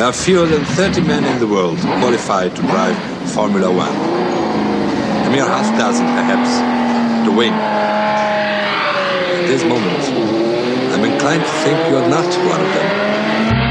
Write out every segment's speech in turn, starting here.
There are fewer than 30 men in the world qualified to drive Formula One. A mere half dozen, perhaps, to win. At this moment, I'm inclined to think you're not one of them.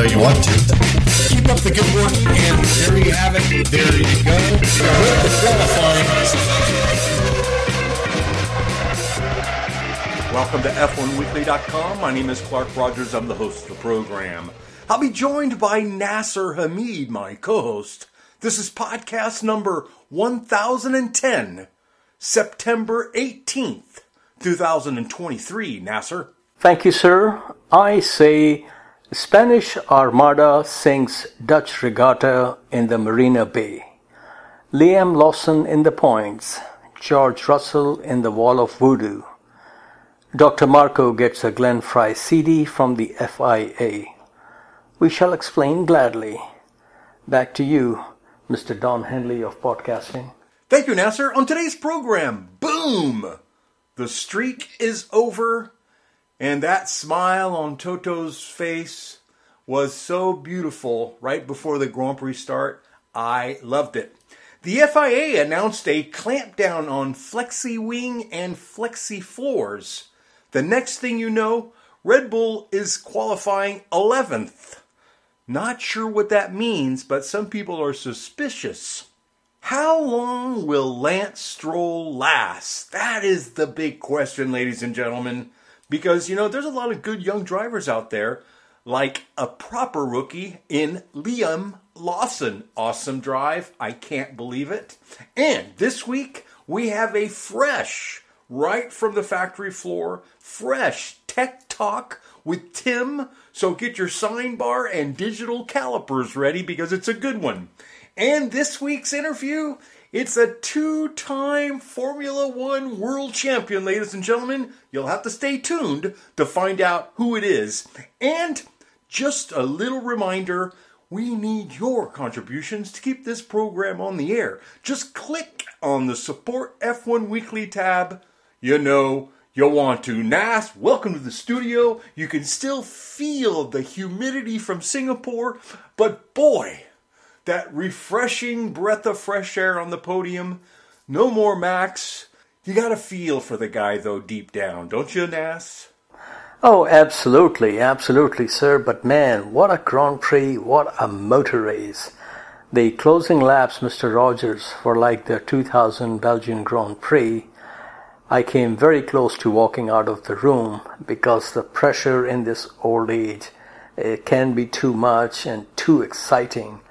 Know you want to. Keep up the good work, and there you have it. There you go. Welcome to F1Weekly.com. My name is Clark Rogers. I'm the host of the program. I'll be joined by Nasir Hameed, my co host. This is podcast number 1010, September 18th, 2023. Nasser. Thank you, sir. I say Spanish Armada sinks Dutch regatta in the Marina Bay. Liam Lawson in the points. George Russell in the Wall of Voodoo. Dr. Marko gets a Glenn Frey CD from the FIA. We shall explain gladly. Back to you, Mr. Don Henley of podcasting. Thank you, Nasir. On today's program, boom! The streak is over and that smile on Toto's face was so beautiful right before the Grand Prix start. I loved it. The FIA announced a clampdown on flexi wing and flexi floors. The next thing you know, Red Bull is qualifying 11th. Not sure what that means, but some people are suspicious. How long will Lance Stroll last? That is the big question, ladies and gentlemen because you know there's a lot of good young drivers out there like a proper rookie in Liam Lawson. Awesome drive. I can't believe it. And this week we have a fresh, right from the factory floor, fresh tech talk with Tim. So get your sine bar and digital calipers ready because it's a good one. And this week's interview it's a two time Formula One world champion, ladies and gentlemen. You'll have to stay tuned to find out who it is. And just a little reminder we need your contributions to keep this program on the air. Just click on the Support F1 Weekly tab. You know, you'll want to. Nas, welcome to the studio. You can still feel the humidity from Singapore, but boy, that refreshing breath of fresh air on the podium. No more Max. You got to feel for the guy, though, deep down, don't you, Nas? Oh, absolutely, absolutely, sir. But man, what a Grand Prix, what a motor race. The closing laps, Mr. Rogers, were like the 2000 Belgian Grand Prix. I came very close to walking out of the room because the pressure in this old age it can be too much and too exciting.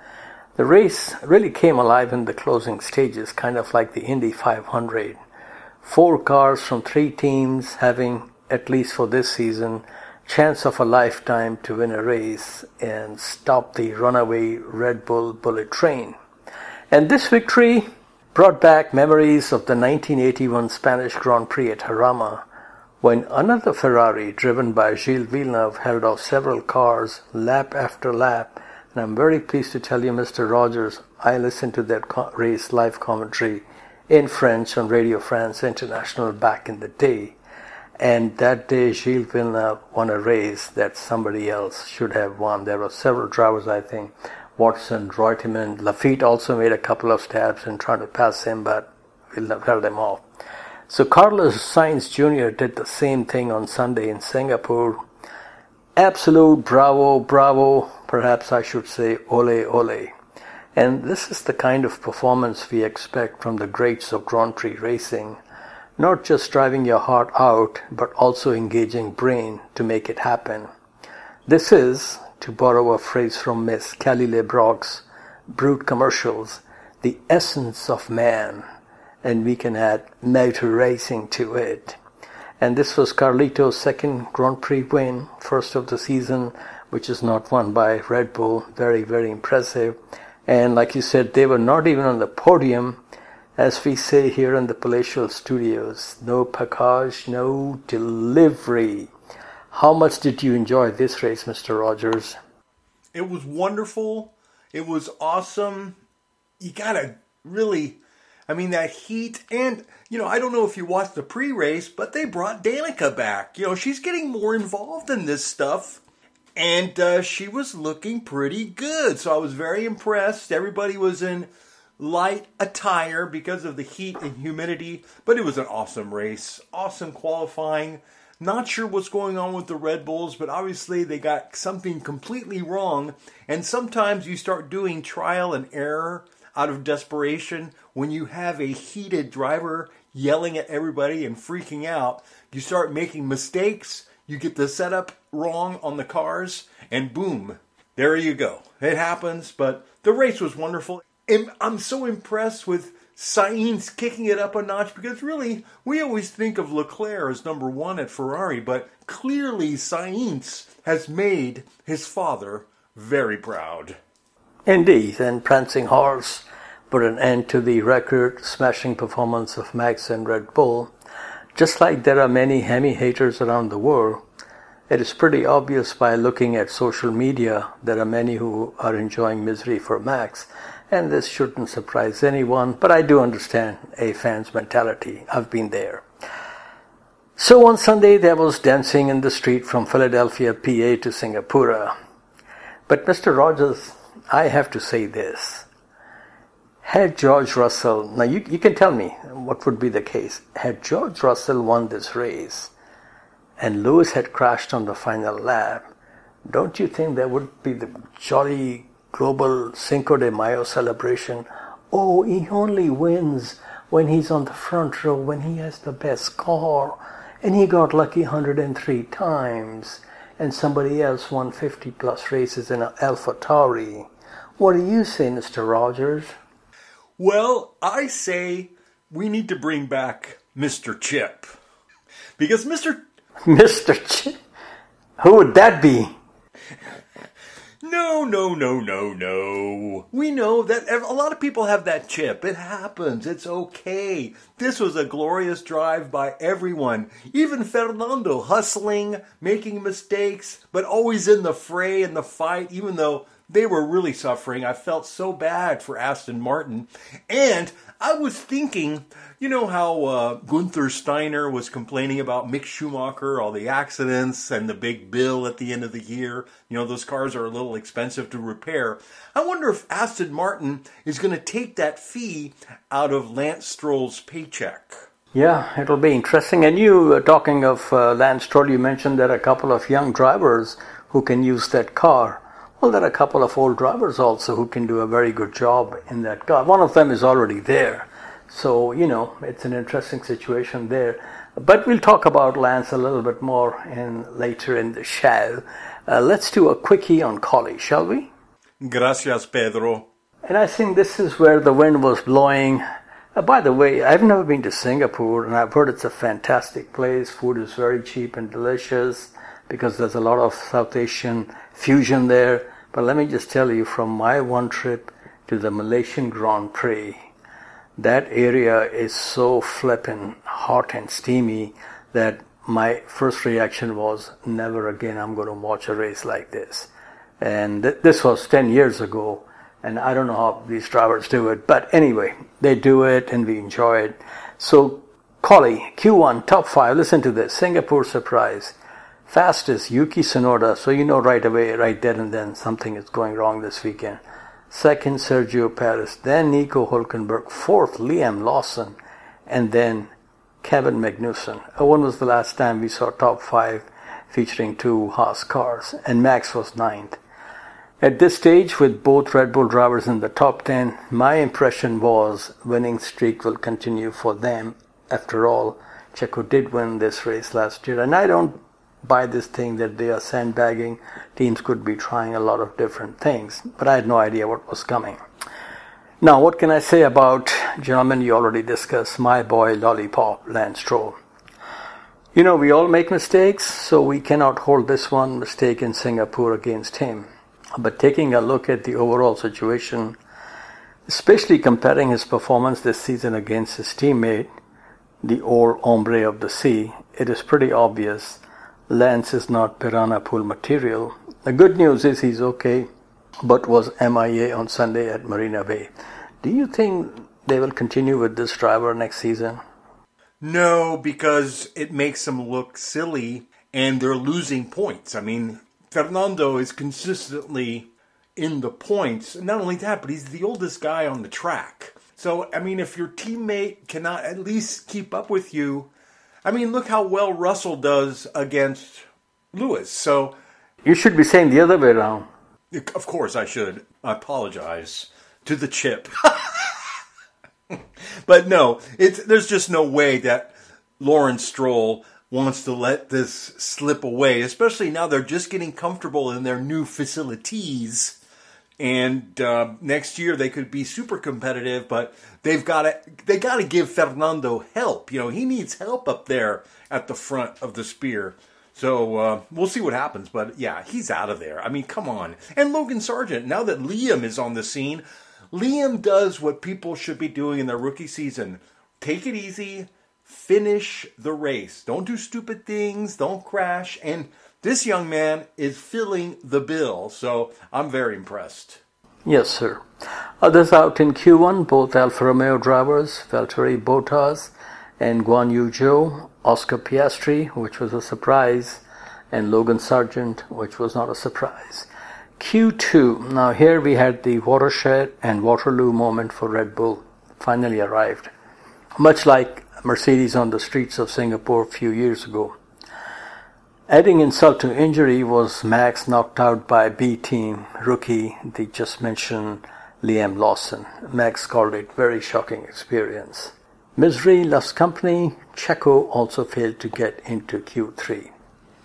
The race really came alive in the closing stages, kind of like the Indy 500. Four cars from three teams having, at least for this season, chance of a lifetime to win a race and stop the runaway Red Bull bullet train. And this victory brought back memories of the 1981 Spanish Grand Prix at Jarama, when another Ferrari driven by Gilles Villeneuve held off several cars lap after lap and I'm very pleased to tell you, Mr. Rogers, I listened to that race live commentary in French on Radio France International back in the day. And that day, Gilles Villeneuve won a race that somebody else should have won. There were several drivers, I think. Watson, Reutemann, Laffite also made a couple of stabs in trying to pass him, but Villeneuve held him off. So Carlos Sainz Jr. did the same thing on Sunday in Singapore. Absolute bravo, bravo perhaps I should say ole ole. And this is the kind of performance we expect from the greats of Grand Prix racing, not just driving your heart out, but also engaging brain to make it happen. This is, to borrow a phrase from Miss Kelly LeBrock's Brut commercials, the essence of man, and we can add motor racing to it. And this was Carlito's second Grand Prix win, first of the season, which is not won by Red Bull. Very, very impressive. And like you said, they were not even on the podium. as we say here in the palatial studios, no package, no delivery. How much did you enjoy this race, Mr. Rogers? It was wonderful. It was awesome. You gotta really, I mean, that heat. And, you know, I don't know if you watched the pre race, but they brought Danica back. You know, she's getting more involved in this stuff. And uh, she was looking pretty good. So I was very impressed. Everybody was in light attire because of the heat and humidity, but it was an awesome race. Awesome qualifying. Not sure what's going on with the Red Bulls, but obviously they got something completely wrong. And sometimes you start doing trial and error out of desperation when you have a heated driver yelling at everybody and freaking out. You start making mistakes, you get the setup wrong on the cars, and boom, there you go. It happens, but the race was wonderful. I'm so impressed with Sainz kicking it up a notch because really, we always think of Leclerc as number one at Ferrari, but clearly Sainz has made his father very proud. Indeed, and Prancing Horse put an end to the record smashing performance of Max and Red Bull. Just like there are many Hemi haters around the world, it is pretty obvious by looking at social media there are many who are enjoying misery for Max and this shouldn't surprise anyone, but I do understand a fan's mentality. I've been there. So on Sunday, there was dancing in the street from Philadelphia, PA to Singapore. But Mr. Rogers, I have to say this. Had George Russell, now you, you can tell me what would be the case. Had George Russell won this race and Lewis had crashed on the final lap, don't you think there would be the jolly global Cinco de Mayo celebration. Oh, he only wins when he's on the front row, when he has the best car. And he got lucky 103 times. And somebody else won 50 plus races in an AlphaTauri. What do you say, Mr. Rogers? Well, I say we need to bring back Mr. Chip. Because Mr. Mr. Chip? Who would that be? No, no, no, no, no. We know that a lot of people have that chip. It happens. It's okay. This was a glorious drive by everyone. Even Fernando hustling, making mistakes, but always in the fray and the fight, even though they were really suffering. I felt so bad for Aston Martin. And I was thinking, you know how uh, Gunther Steiner was complaining about Mick Schumacher, all the accidents and the big bill at the end of the year. You know, those cars are a little expensive to repair. I wonder if Aston Martin is going to take that fee out of Lance Stroll's paycheck. Yeah, it'll be interesting. And you, uh, talking of uh, Lance Stroll, you mentioned there are a couple of young drivers who can use that car. Well, there are a couple of old drivers also who can do a very good job in that car. One of them is already there. So, you know, it's an interesting situation there. But we'll talk about Lance a little bit more in later in the show. Uh, let's do a quickie on quali, shall we? Gracias, Pedro. And I think this is where the wind was blowing. Uh, by the way, I've never been to Singapore, and I've heard it's a fantastic place. Food is very cheap and delicious because there's a lot of South Asian fusion there. But let me just tell you from my one trip to the Malaysian Grand Prix, that area is so flippin' hot and steamy that my first reaction was never again I'm going to watch a race like this. And th- this was 10 years ago, and I don't know how these drivers do it, but anyway, they do it and we enjoy it. So, quali, Q1, top five, listen to this Singapore surprise. Fastest Yuki Tsunoda, so you know right away, right there and then, something is going wrong this weekend. Second, Sergio Perez, then Nico Hulkenberg, fourth, Liam Lawson, and then Kevin Magnussen. Uh, when was the last time we saw top five featuring two Haas cars? And Max was ninth. At this stage, with both Red Bull drivers in the top 10, my impression was winning streak will continue for them. After all, Checo did win this race last year, and I don't by this thing that they are sandbagging. Teams could be trying a lot of different things, but I had no idea what was coming. Now, what can I say about, gentlemen, you already discussed my boy Lollipop, Lance Stroll. You know, we all make mistakes, so we cannot hold this one mistake in Singapore against him. But taking a look at the overall situation, Especially comparing his performance this season against his teammate, the old hombre of the sea, it is pretty obvious Lance is not piranha pool material. The good news is he's okay, but was MIA on Sunday at Marina Bay. Do you think they will continue with this driver next season? No, because it makes them look silly and they're losing points. I mean, Fernando is consistently in the points. Not only that, but he's the oldest guy on the track. So, I mean, if your teammate cannot at least keep up with you, I mean, look how well Russell does against Lewis. So, you should be saying the other way around. Of course, I should. I apologize to the chip. but no, it's there's just no way that Lawrence Stroll wants to let this slip away, especially now they're just getting comfortable in their new facilities. And uh, next year they could be super competitive, but they've got to they got to give Fernando help. You know, he needs help up there at the front of the spear. So uh, we'll see what happens, but yeah, he's out of there. I mean, come on. And Logan Sargeant, now that Liam is on the scene, Liam does what people should be doing in their rookie season: take it easy, finish the race. Don't do stupid things. Don't crash. And this young man is filling the bill. So I'm very impressed. Yes, sir. Others out in Q1, both Alfa Romeo drivers, Valtteri Bottas and Guan Yu Zhou, Oscar Piastri, which was a surprise, and Logan Sargeant, which was not a surprise. Q2, now here we had the watershed and Waterloo moment for Red Bull finally arrived. Much like Mercedes on the streets of Singapore a few years ago. Adding insult to injury was Max knocked out by B team rookie, the just mentioned Liam Lawson. Max called it very shocking experience. Misery loves company. Checo also failed to get into Q3.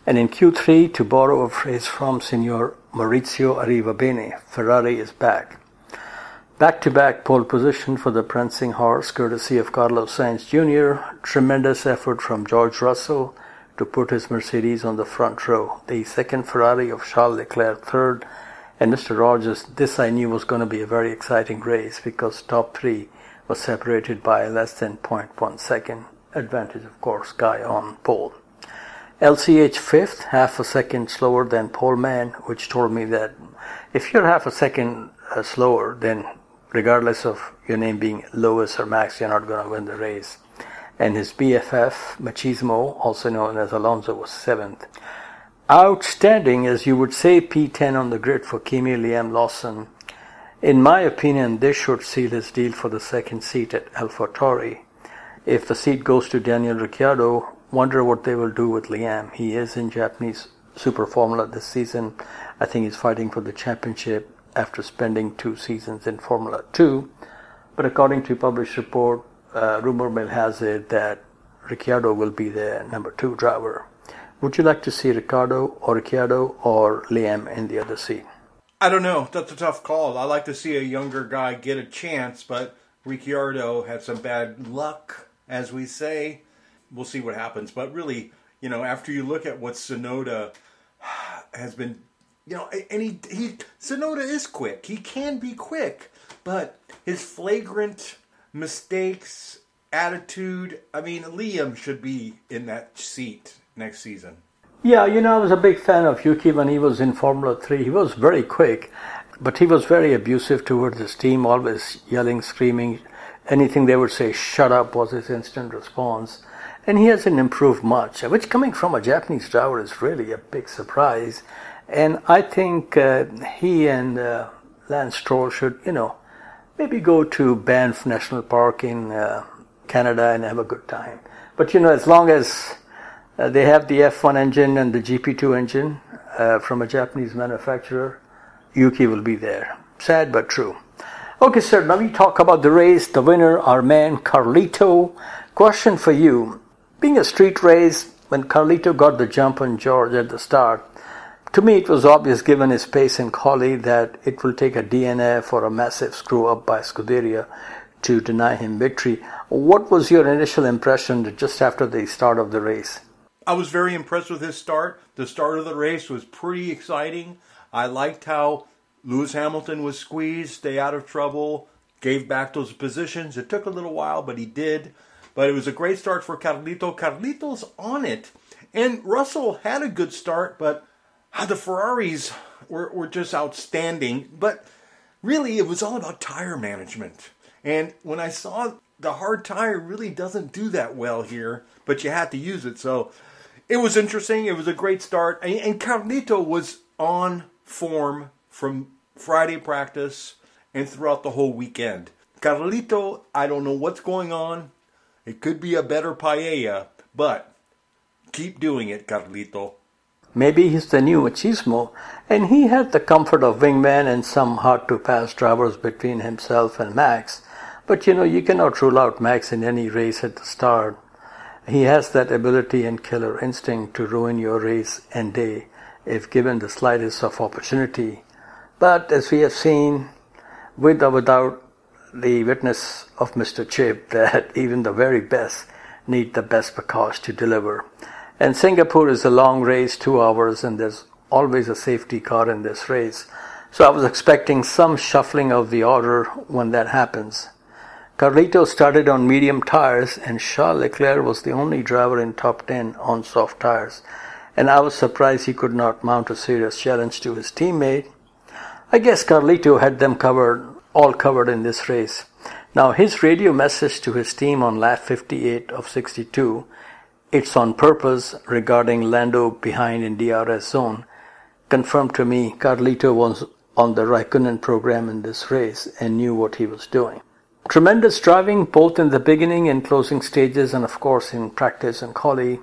And in Q3, to borrow a phrase from Signor Maurizio Arrivabene, Ferrari is back. Back to back pole position for the prancing horse, courtesy of Carlos Sainz Jr. Tremendous effort from George Russell to put his Mercedes on the front row. The second Ferrari of Charles Leclerc third. And Mr. Rogers, this I knew was going to be a very exciting race because top three was separated by less than 0.1 second. Advantage, of course, guy on pole. LCH fifth, half a second slower than pole man, which told me that if you're half a second uh, slower, then regardless of your name being Lewis or Max, you're not going to win the race. And his BFF, Machismo, also known as Alonso, was seventh. Outstanding, as you would say, P10 on the grid for Kiwi Liam Lawson. In my opinion, this should seal his deal for the second seat at AlphaTauri. If the seat goes to Daniel Ricciardo, wonder what they will do with Liam. He is in Japanese Super Formula this season. I think he's fighting for the championship after spending two seasons in Formula 2. But according to published report, uh, rumor mill has it that Ricciardo will be the number two driver. Would you like to see Ricciardo or Ricciardo or Liam in the other seat? I don't know. That's a tough call. I like to see a younger guy get a chance, but Ricciardo had some bad luck, as we say. We'll see what happens. But really, you know, after you look at what Tsunoda has been you know, and he he Tsunoda is quick. He can be quick, but his flagrant mistakes, attitude. I mean, Liam should be in that seat next season. Yeah, you know, I was a big fan of Yuki when he was in Formula Three. He was very quick, but he was very abusive towards his team, always yelling, screaming. Anything they would say, "Shut up," was his instant response. And he hasn't improved much, which coming from a Japanese driver is really a big surprise. And I think uh, he and uh, Lance Stroll should, you know, maybe go to Banff National Park in uh, Canada and have a good time. But, you know, as long as uh, they have the F1 engine and the GP2 engine uh, from a Japanese manufacturer, Yuki will be there. Sad but true. Okay, sir, now we talk about the race. The winner, our man Carlito. Question for you. Being a street race, when Carlito got the jump on George at the start, to me, it was obvious, given his pace and quality, that it will take a DNF or a massive screw up by Scuderia to deny him victory. What was your initial impression just after the start of the race? I was very impressed with his start. The start of the race was pretty exciting. I liked how Lewis Hamilton was squeezed, stay out of trouble, gave back those positions. It took a little while, but he did. But it was a great start for Carlito. Carlito's on it. And Russell had a good start, but ah, the Ferraris were, were just outstanding. But really, it was all about tire management. And when I saw the hard tire really doesn't do that well here, but you had to use it. So it was interesting. It was a great start. And Carlito was on form from Friday practice and throughout the whole weekend. Carlito, I don't know what's going on. It could be a better paella, but keep doing it, Carlito. Maybe he's the new Machismo, and he had the comfort of wingman and some hard to pass drivers between himself and Max. But you know, you cannot rule out Max in any race at the start. He has that ability and killer instinct to ruin your race and day if given the slightest of opportunity. But as we have seen, with or without the witness of Mr. Chip that even the very best need the best because to deliver. And Singapore is a long race, two hours, and there's always a safety car in this race. So I was expecting some shuffling of the order when that happens. Carlito started on medium tires, and Charles Leclerc was the only driver in top 10 on soft tires. And I was surprised he could not mount a serious challenge to his teammate. I guess Carlito had them covered all covered in this race. Now, his radio message to his team on lap 58 of 62, it's on purpose regarding Lando behind in DRS zone, confirmed to me Carlito was on the Raikkonen program in this race and knew what he was doing. Tremendous driving both in the beginning and closing stages and of course in practice and quali.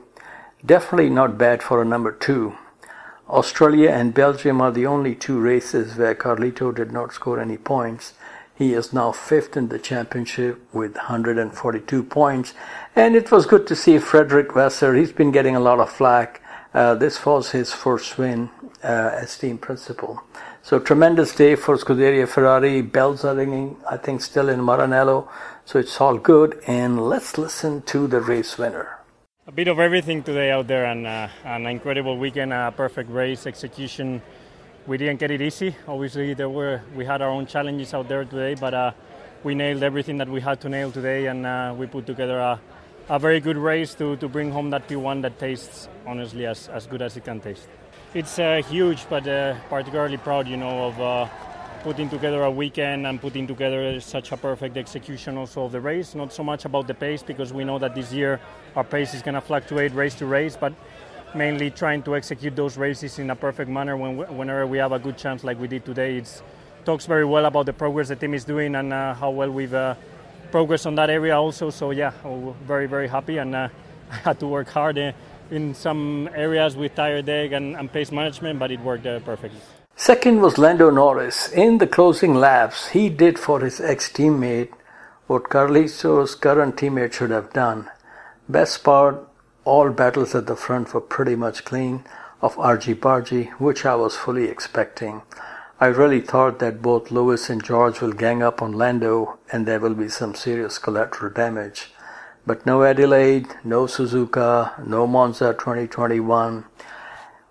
Definitely not bad for a number two. Australia and Belgium are the only two races where Carlito did not score any points he is now fifth in the championship with 142 points. And it was good to see Frederick Vasseur. He's been getting a lot of flack. Uh, this was his first win uh, as team principal. So tremendous day for Scuderia Ferrari. Bells are ringing, I think, still in Maranello. So it's all good. And let's listen to the race winner. A bit of everything today out there, and uh, an incredible weekend, a perfect race execution we didn't get it easy. Obviously, there were we had our own challenges out there today, but uh, we nailed everything that we had to nail today, and uh, we put together a, a very good race to, to bring home that P1 that tastes honestly as, as good as it can taste. It's uh, huge, but uh, particularly proud, you know, of uh, putting together a weekend and putting together such a perfect execution also of the race. Not so much about the pace because we know that this year our pace is going to fluctuate race to race, but mainly trying to execute those races in a perfect manner when, whenever we have a good chance like we did today. It talks very well about the progress the team is doing and uh, how well we've uh, progressed on that area also. So yeah, very very happy and uh, I had to work hard uh, in some areas with tire deg and, and pace management, but it worked uh, perfectly. Second was Lando Norris. In the closing laps, he did for his ex-teammate what Carlito's current teammate should have done. Best part all battles at the front were pretty much clean of argy-bargy, which I was fully expecting. I really thought that both Lewis and George will gang up on Lando and there will be some serious collateral damage. But no Adelaide, no Suzuka, no Monza 2021.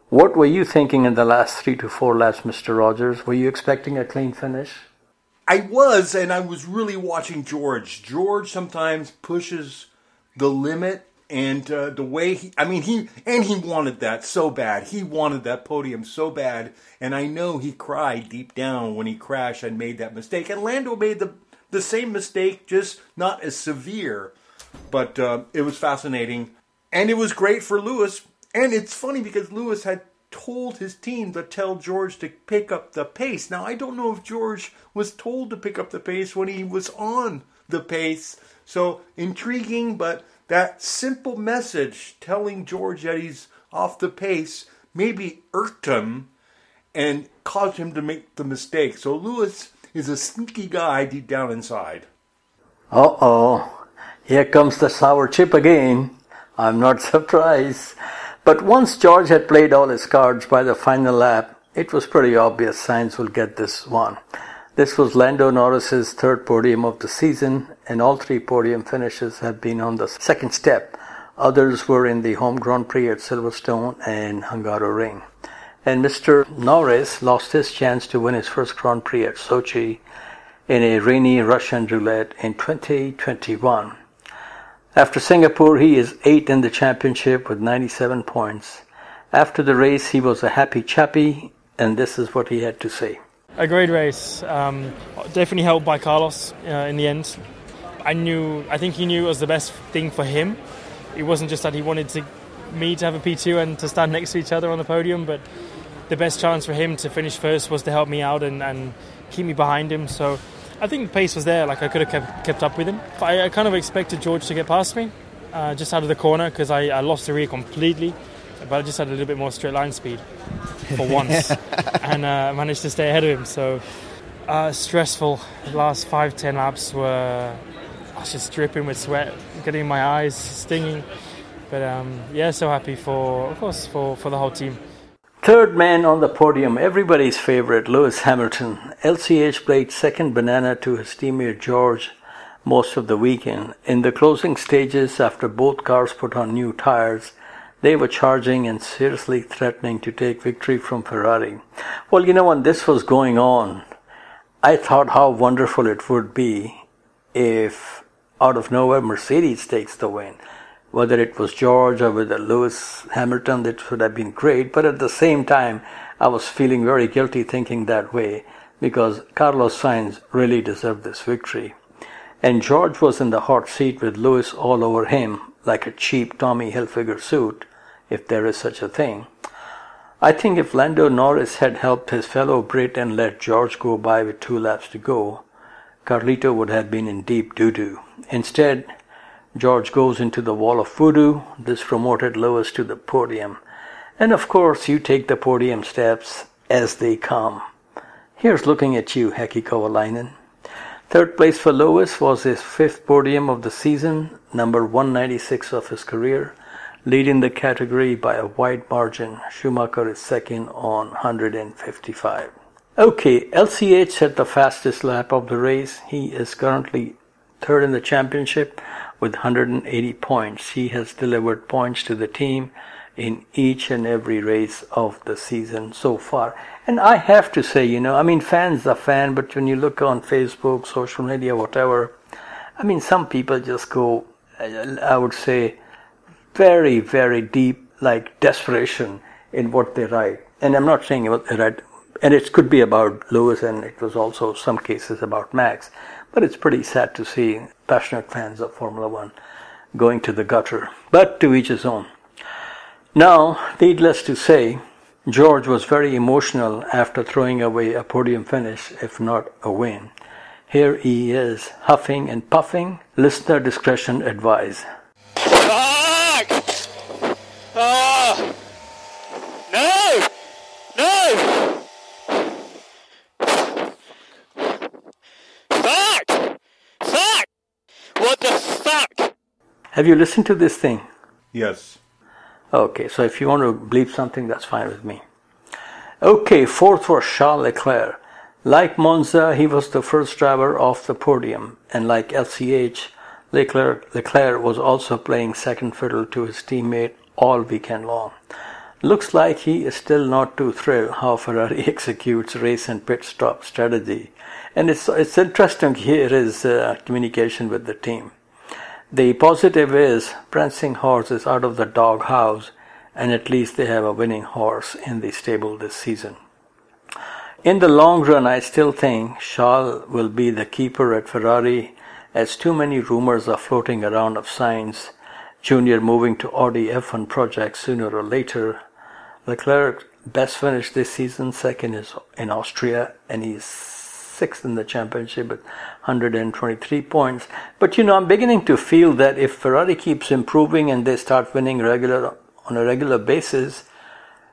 What were you thinking in the last three to four laps, Mr. Rogers? Were you expecting a clean finish? I was, and I was really watching George. George sometimes pushes the limit and uh, the way he i mean he and he wanted that so bad. He wanted that podium so bad. And i know he cried deep down when he crashed and made that mistake. And lando made the the same mistake just not as severe. But uh, it was fascinating. And it was great for lewis. And it's funny because lewis had told his team to tell george to pick up the pace. Now i don't know if george was told to pick up the pace when he was on the pace. So intriguing but that simple message telling George that he's off the pace maybe irked him and caused him to make the mistake. So Lewis is a sneaky guy deep down inside. Uh oh, here comes the sour chip again. I'm not surprised. But once George had played all his cards by the final lap, it was pretty obvious Sainz will get this one. This was Lando Norris's third podium of the season, and all three podium finishes have been on the second step. Others were in the home Grand Prix at Silverstone and Hungaroring. And Mr. Norris lost his chance to win his first Grand Prix at Sochi. in a rainy Russian roulette in 2021. After Singapore, he is 8 in the championship with 97 points. After the race, he was a happy chappy, and this is what he had to say. A great race. Um, definitely helped by Carlos uh, in the end. I knew, I think he knew it was the best thing for him. It wasn't just that he wanted to, me to have a P2 and to stand next to each other on the podium, but the best chance for him to finish first was to help me out and, and keep me behind him. So I think the pace was there. Like I could have kept, kept up with him. I, I kind of expected George to get past me, uh, just out of the corner because I, I, lost the rear completely. But I just had a little bit more straight line speed for once, and uh, managed to stay ahead of him. So uh, stressful. The last five ten laps were I was just dripping with sweat, getting my eyes stinging. But um, yeah, so happy for, of course, for, for the whole team. Third man on the podium, everybody's favorite, Lewis Hamilton. LCH played second banana to his teammate George most of the weekend. In the closing stages, after both cars put on new tires, they were charging and seriously threatening to take victory from Ferrari. Well, you know, when this was going on, I thought how wonderful it would be if out of nowhere Mercedes takes the win whether it was George or whether Lewis Hamilton, that would have been great. But at the same time, I was feeling very guilty thinking that way because Carlos Sainz really deserved this victory. And George was in the hot seat with Lewis all over him like a cheap Tommy Hilfiger suit, if there is such a thing. I think if Lando Norris had helped his fellow Brit and let George go by with two laps to go, Carlito would have been in deep doo doo. Instead, George goes into the wall of voodoo. This promoted Lewis to the podium. And of course, you take the podium steps as they come. Here's looking at you, Heikki Kovalainen. Third place for Lewis was his fifth podium of the season, number 196 of his career, leading the category by a wide margin. Schumacher is second on 155. Okay, LCH set the fastest lap of the race. He is currently third in the championship with 180 points. He has delivered points to the team in each and every race of the season so far. And I have to say, you know, I mean, fans are fan, but when you look on Facebook, social media, whatever, I mean, some people just go, I would say, very, very deep, like desperation in what they write. And I'm not saying what they write, and it could be about Lewis, and it was also some cases about Max. But it's pretty sad to see passionate fans of Formula One going to the gutter. But to each his own. Now, needless to say, George was very emotional after throwing away a podium finish, if not a win. Here he is, huffing and puffing. Listener discretion advised. Fuck! Oh! No! No! What the fuck? Have you listened to this thing? Yes. Okay, so if you want to bleep something, that's fine with me. Okay, fourth was Charles Leclerc. Like Monza, he was the first driver off the podium, and like LCH, Leclerc, Leclerc was also playing second fiddle to his teammate all weekend long. Looks like he is still not too thrilled how Ferrari executes race and pit stop strategy and it's, it's interesting to hear his uh, communication with the team. The positive is Prancing Horse is out of the dog house, and at least they have a winning horse in the stable this season. In the long run, I still think Charles will be the keeper at Ferrari, as too many rumors are floating around of Sainz Jr. moving to Audi F1 project sooner or later. Leclerc best finished this season second is in Austria, and he's sixth in the championship with 123 points. But you know, I'm beginning to feel that if Ferrari keeps improving and they start winning regular on a regular basis,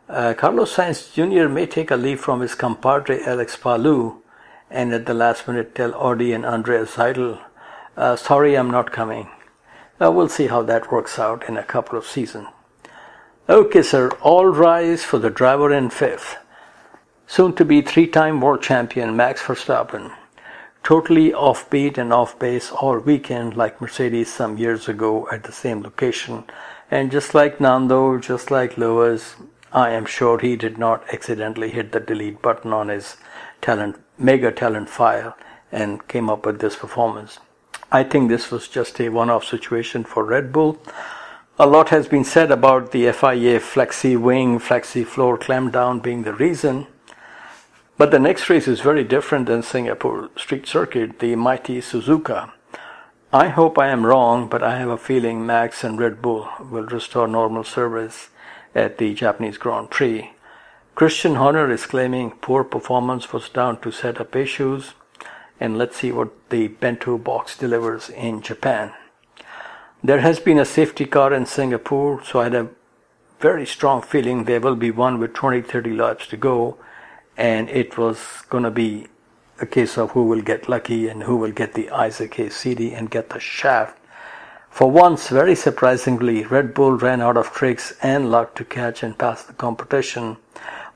uh, Carlos Sainz Jr. may take a leaf from his compadre Alex Palou and at the last minute tell Audi and Andreas Seidl, uh, sorry, I'm not coming. Uh, we'll see how that works out in a couple of seasons. Okay, sir, all rise for the driver in fifth soon to be three time world champion Max Verstappen. Totally offbeat and off base all weekend, like Mercedes some years ago at the same location. And just like Nando, just like Lewis, I am sure he did not accidentally hit the delete button on his talent, mega talent file and came up with this performance. I think this was just a one off situation for Red Bull. A lot has been said about the FIA flexi wing, flexi floor clampdown being the reason. But the next race is very different than Singapore Street Circuit, the mighty Suzuka. I hope I am wrong, but I have a feeling Max and Red Bull will restore normal service at the Japanese Grand Prix. Christian Horner is claiming poor performance was down to setup issues, and let's see what the bento box delivers in Japan. There has been a safety car in Singapore, so I had a very strong feeling there will be one with 20 30 laps to go, and it was going to be a case of who will get lucky and who will get the Isaac Hayes CD and get the shaft. For once, very surprisingly, Red Bull ran out of tricks and luck to catch and pass the competition.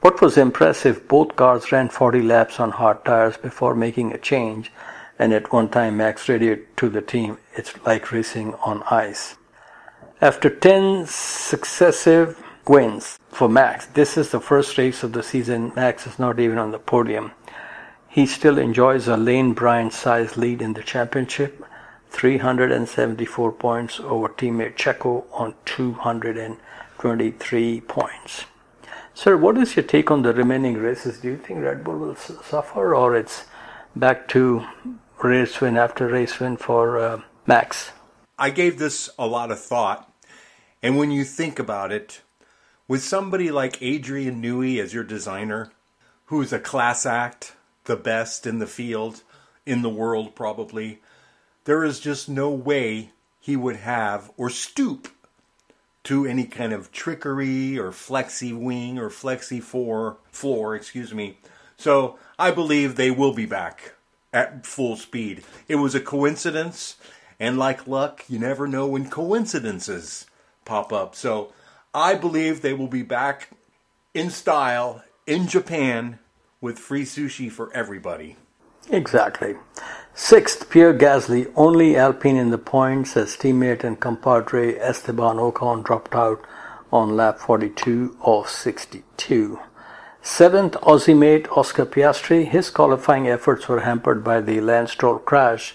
What was impressive, both cars ran 40 laps on hard tires before making a change, and at one time Max radioed to the team, it's like racing on ice. After 10 successive wins for Max, this is the first race of the season Max is not even on the podium. He still enjoys a Lane Bryant size lead in the championship, 374 points over teammate Checo on 223 points. Sir, what is your take on the remaining races? Do you think Red Bull will suffer or it's back to race win after race win for uh, Max? I gave this a lot of thought, and when you think about it, with somebody like Adrian Newey as your designer, who's a class act, the best in the field, in the world probably, there is just no way he would have or stoop to any kind of trickery or flexi wing or flexi four floor, excuse me. So I believe they will be back at full speed. It was a coincidence, and like luck, you never know when coincidences pop up. So I believe they will be back in style in Japan with free sushi for everybody. Exactly. Sixth, Pierre Gasly, only Alpine in the points as teammate and compadre Esteban Ocon dropped out on lap 42 of 62. Seventh, Aussie mate Oscar Piastri, his qualifying efforts were hampered by the Lance Stroll crash,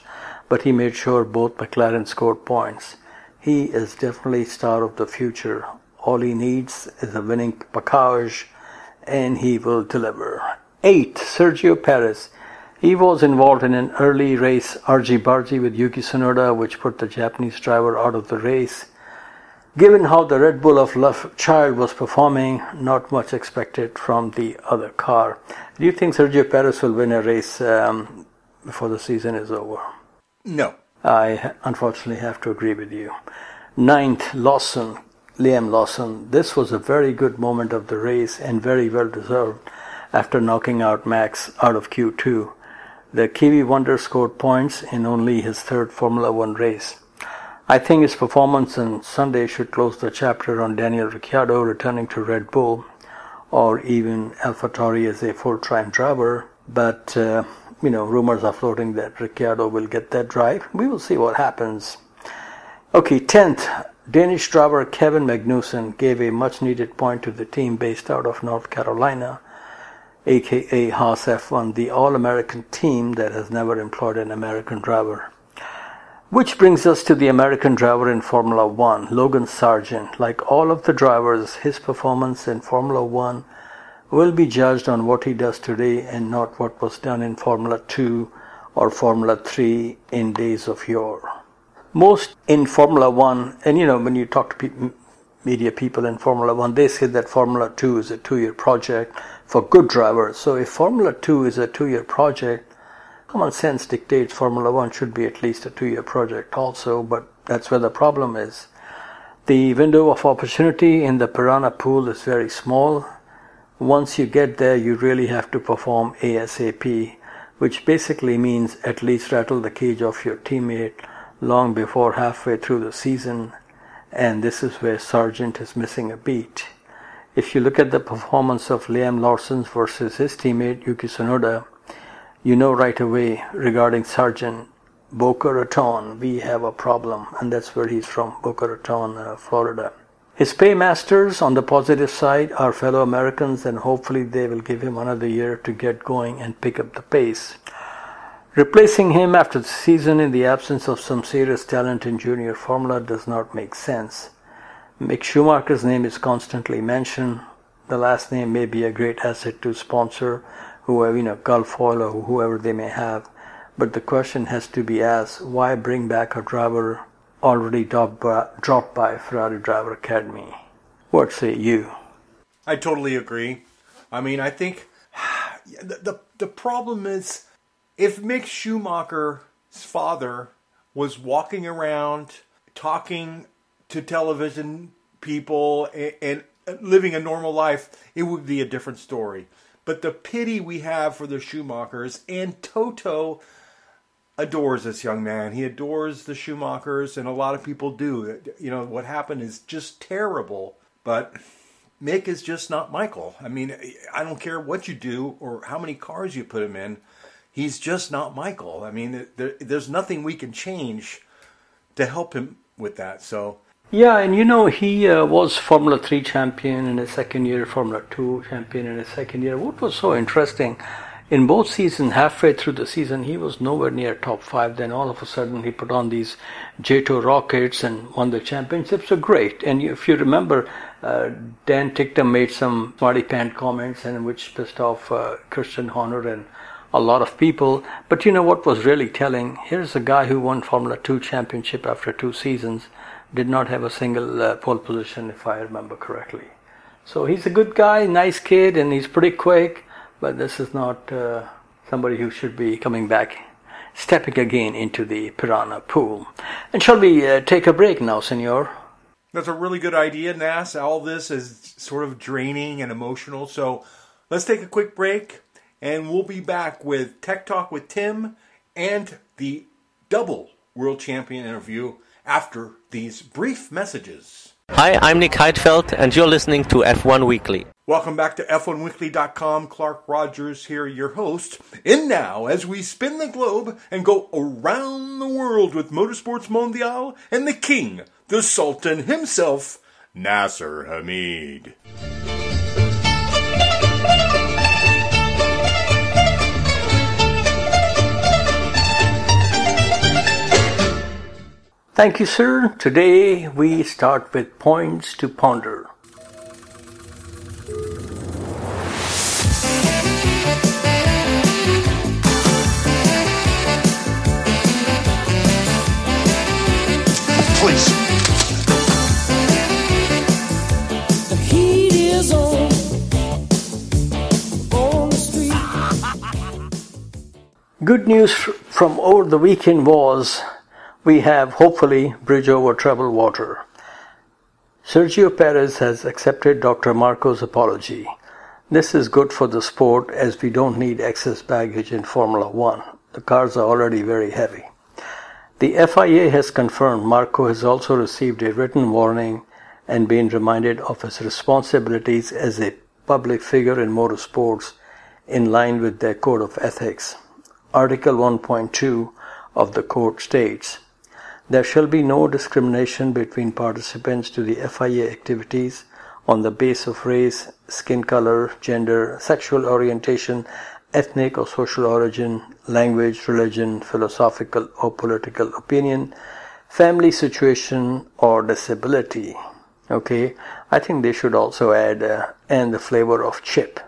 but he made sure both McLaren scored points. He is definitely star of the future. All he needs is a winning package, and he will deliver. 8. Sergio Perez. He was involved in an early race argy-bargy with Yuki Tsunoda, which put the Japanese driver out of the race. Given how the Red Bull of Love Child was performing, not much expected from the other car. Do you think Sergio Perez will win a race um, before the season is over? No. I unfortunately have to agree with you. Ninth, Lawson, Liam Lawson. This was a very good moment of the race and very well deserved after knocking out Max out of Q2. The Kiwi Wonder scored points in only his third Formula One race. I think his performance on Sunday should close the chapter on Daniel Ricciardo returning to Red Bull or even AlphaTauri as a full-time driver. But, uh, you know, rumors are floating that Ricciardo will get that drive. We will see what happens. Okay, 10th, Danish driver Kevin Magnussen gave a much needed point to the team based out of North Carolina aka Haas F1, the all American team that has never employed an American driver. Which brings us to the American driver in Formula One, Logan Sargeant. Like all of the drivers, his performance in Formula One will be judged on what he does today and not what was done in Formula 2 or Formula 3 in days of yore. Most in Formula 1, and you know, when you talk to pe- media people in Formula 1, they say that Formula 2 is a two year project for good drivers. So if Formula 2 is a two year project, common sense dictates Formula 1 should be at least a two year project also, but that's where the problem is. The window of opportunity in the Piranha pool is very small. Once you get there, you really have to perform ASAP, which basically means at least rattle the cage of your teammate long before halfway through the season, and this is where Sargeant is missing a beat. If you look at the performance of Liam Lawson versus his teammate Yuki Tsunoda, you know right away regarding Sargeant Boca Raton, we have a problem, and that's where he's from, Boca Raton, uh, Florida. His paymasters on the positive side are fellow Americans, and hopefully they will give him another year to get going and pick up the pace. Replacing him after the season in the absence of some serious talent in junior formula does not make sense. Mick Schumacher's name is constantly mentioned. The last name may be a great asset to sponsor whoever, you know, Gulfoil or whoever they may have. But the question has to be asked, why bring back a driver already dropped by, dropped by Ferrari Driver Academy? What say you? I totally agree. I mean, I think the, the, the problem is if Mick Schumacher's father was walking around talking to television people and, and, living a normal life, it would be a different story. But the pity we have for the Schumachers and Toto adores this young man. He adores the Schumachers, and a lot of people do. You know, what happened is just terrible, but Mick is just not Michael. I mean, I don't care what you do or how many cars you put him in he's just not Michael. I mean, there, there's nothing we can change to help him with that. So. Yeah, and you know he uh, was Formula Three champion in his second year, Formula Two champion in his second year. What was so interesting? In both seasons, halfway through the season, he was nowhere near top five. Then all of a sudden, he put on these J2 rockets and won the championship. So great. And if you remember, uh, Dan Ticktum made some smarty pant comments, and which pissed off uh, Christian Horner and a lot of people. But you know what was really telling? Here's a guy who won Formula 2 championship after two seasons, did not have a single uh, pole position, if I remember correctly. So he's a good guy, nice kid, and he's pretty quick, but this is not uh, somebody who should be coming back, stepping again into the piranha pool. And shall we uh, take a break now, senor? That's a really good idea, Nas. All this is sort of draining and emotional. So let's take a quick break and we'll be back with Tech Talk with Tim and the double world champion interview after these brief messages. Hi, I'm Nick Heidfeld, and you're listening to F1 Weekly. Welcome back to F1Weekly.com. Clark Rogers here, your host. And now, as we spin the globe and go around the world with Motorsports Mondial and the king, the Sultan himself, Nasir Hameed. Thank you, sir. Today we start with points to ponder. Please. The heat is on, on the street. Good news from over the weekend was we have hopefully bridge over troubled water. Sergio Perez has accepted Dr. Marko's apology. This is good for the sport as we don't need excess baggage in Formula One. The cars are already very heavy. The FIA has confirmed Marco has also received a written warning and been reminded of his responsibilities as a public figure in motorsports in line with their code of ethics. Article 1.2 of the code states there shall be no discrimination between participants to the FIA activities on the basis of race, skin color, gender, sexual orientation, ethnic or social origin, language, religion, philosophical or political opinion, family situation, or disability. Okay, I think they should also add uh, and the flavor of chip.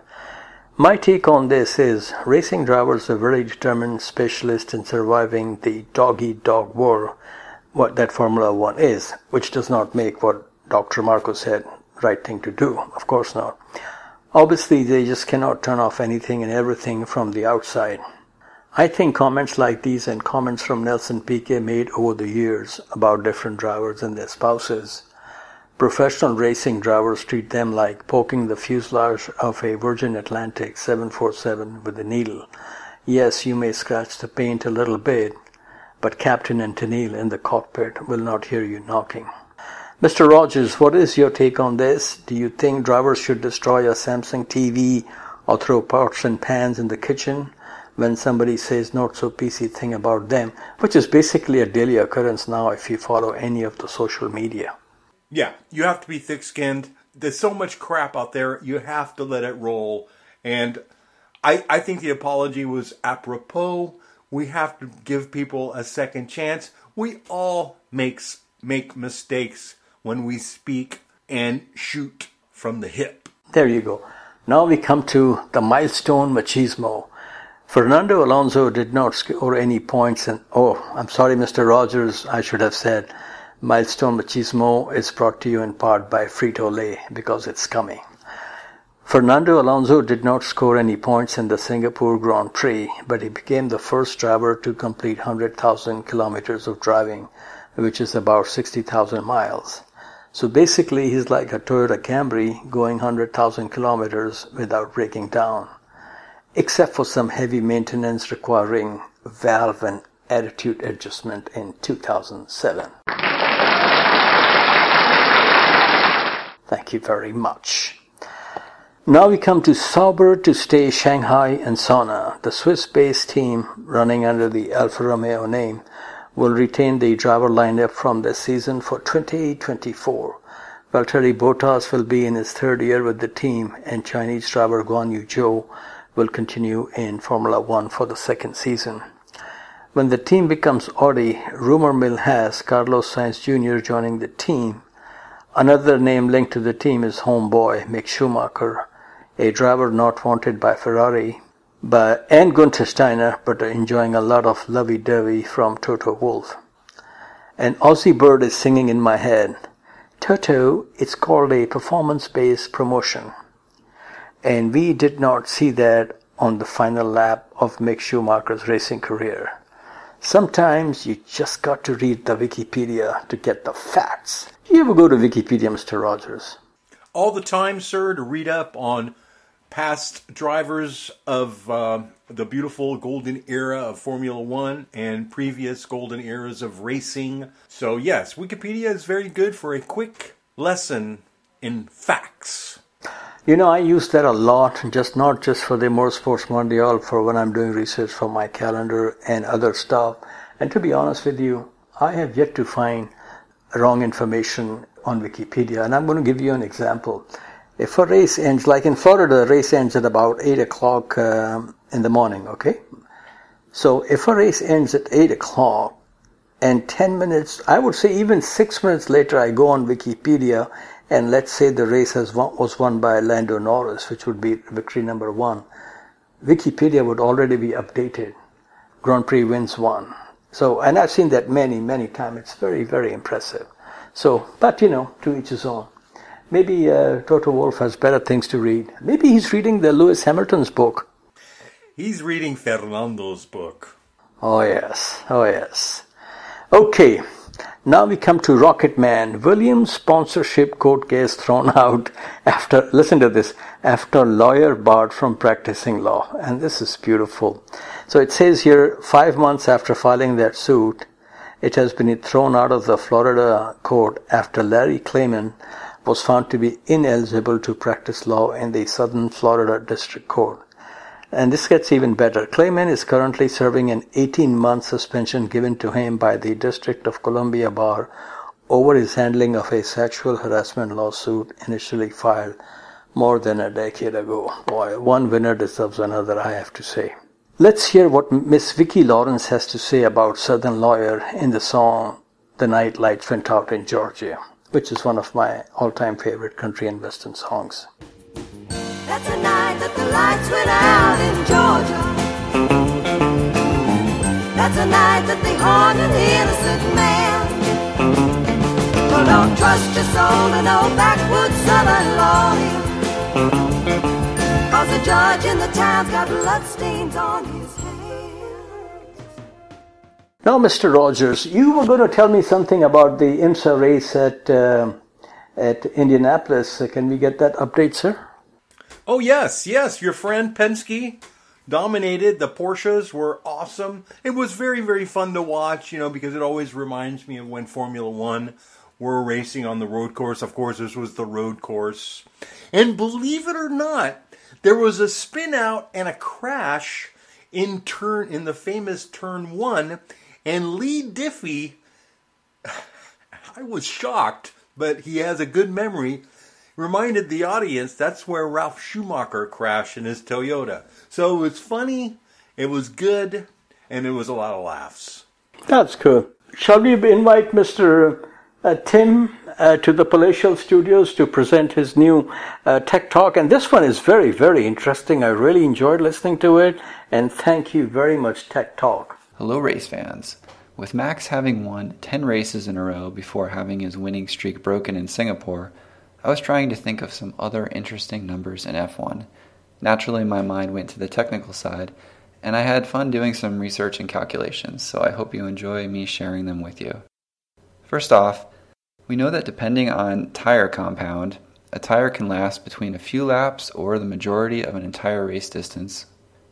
My take on this is racing drivers are very determined specialists in surviving the dog eat dog war what that Formula One is, which does not make what Dr. Marko said right thing to do. Of course not. Obviously, they just cannot turn off anything and everything from the outside. I think comments like these and comments from Nelson Piquet made over the years about different drivers and their spouses. Professional racing drivers treat them like poking the fuselage of a Virgin Atlantic 747 with a needle. Yes, you may scratch the paint a little bit, but Captain and Tennille in the cockpit will not hear you knocking. Mr. Rogers, what is your take on this? Do you think drivers should destroy a Samsung TV or throw pots and pans in the kitchen when somebody says not so PC thing about them, which is basically a daily occurrence now if you follow any of the social media? Yeah, you have to be thick skinned. There's so much crap out there, you have to let it roll. And I, I think the apology was apropos We have to give people a second chance. We all makes make mistakes when we speak and shoot from the hip. There you go. Now we come to the milestone machismo. Fernando Alonso did not score any points and oh, I'm sorry Mr. Rogers, I should have said milestone machismo is brought to you in part by Frito-Lay because it's coming. Fernando Alonso did not score any points in the Singapore Grand Prix, but he became the first driver to complete 100,000 kilometers of driving, which is about 60,000 miles. So basically, he's like a Toyota Camry going 100,000 kilometers without breaking down except for some heavy maintenance requiring valve and attitude adjustment in 2007. Thank you very much. Now we come to Sauber to stay Shanghai and Sauna. The Swiss-based team running under the Alfa Romeo name will retain the driver lineup from this season for 2024. Valtteri Bottas will be in his third year with the team and Chinese driver Guan Yu Zhou will continue in Formula One for the second season. When the team becomes Audi, rumor mill has Carlos Sainz Jr. joining the team. Another name linked to the team is homeboy Mick Schumacher, a driver not wanted by Ferrari, but and Gunther Steiner, but enjoying a lot of lovey-dovey from Toto Wolff. An Aussie bird is singing in my head. Toto, it's called a performance-based promotion and we did not see that on the final lap of Mick Schumacher's racing career. Sometimes you just got to read the Wikipedia to get the facts. Do you ever go to Wikipedia, Mr. Rogers? All the time, sir, to read up on past drivers of uh, the beautiful golden era of Formula One and previous golden eras of racing. So, yes, Wikipedia is very good for a quick lesson in facts. You know, I use that a lot, just not just for the Motorsports Mondial, for when I'm doing research for my calendar and other stuff. And to be honest with you, I have yet to find wrong information on Wikipedia. And I'm going to give you an example. If a race ends, like in Florida, the race ends at about 8 o'clock um, in the morning, okay? So if a race ends at 8 o'clock and 10 minutes, I would say even 6 minutes later, I go on Wikipedia and let's say the race has won, was won by Lando Norris, which would be victory number one, Wikipedia would already be updated. Grand Prix wins one. So, and I've seen that many, many times. It's very, very impressive. So, but you know, to each his own. Maybe uh, Toto Wolff has better things to read. Maybe he's reading the Lewis Hamilton's book. He's reading Fernando's book. Oh yes, oh yes. Okay, now we come to Rocket Man. Williams sponsorship court case thrown out after, listen to this, after lawyer barred from practicing law. And this is beautiful. So it says here, five months after filing that suit, it has been thrown out of the Florida court after Larry Klayman was found to be ineligible to practice law in the Southern Florida District Court. And this gets even better. Klayman is currently serving an 18 month suspension given to him by the District of Columbia Bar over his handling of a sexual harassment lawsuit initially filed more than a decade ago. Boy, one winner deserves another, I have to say. Let's hear what Miss Vicki Lawrence has to say about Southern Lawyer in the song The Night Lights Went Out in Georgia, which is one of my all time favorite country and western songs. That's the night that the lights went out in Georgia. That's the night that they an innocent man. Don't trust your soul to no backwoods southern lawyer. Cause the judge in the town's got bloodstains on his hands. Now, Mr. Rogers, you were going to tell me something about the IMSA race at uh, at Indianapolis. Can we get that update, sir? Oh, yes, yes, your friend Penske dominated. The Porsches were awesome. It was very, very fun to watch, you know, because it always reminds me of when Formula One were racing on the road course. Of course, this was the road course. And believe it or not, there was a spin out and a crash in turn in the famous turn one, and Leigh Diffey I was shocked, but he has a good memory reminded the audience that's where Ralf Schumacher crashed in his Toyota. So it was funny, it was good, and it was a lot of laughs. That's cool. Shall we invite Mr. Uh, Tim uh, to the Palatial Studios to present his new uh, Tech Talk? And this one is very, very interesting. I really enjoyed listening to it, and thank you very much, Tech Talk. Hello, race fans. With Max having won 10 races in a row before having his winning streak broken in Singapore, I was trying to think of some other interesting numbers in F1. Naturally, my mind went to the technical side, and I had fun doing some research and calculations, so I hope you enjoy me sharing them with you. First off, we know that depending on tire compound, a tire can last between a few laps or the majority of an entire race distance,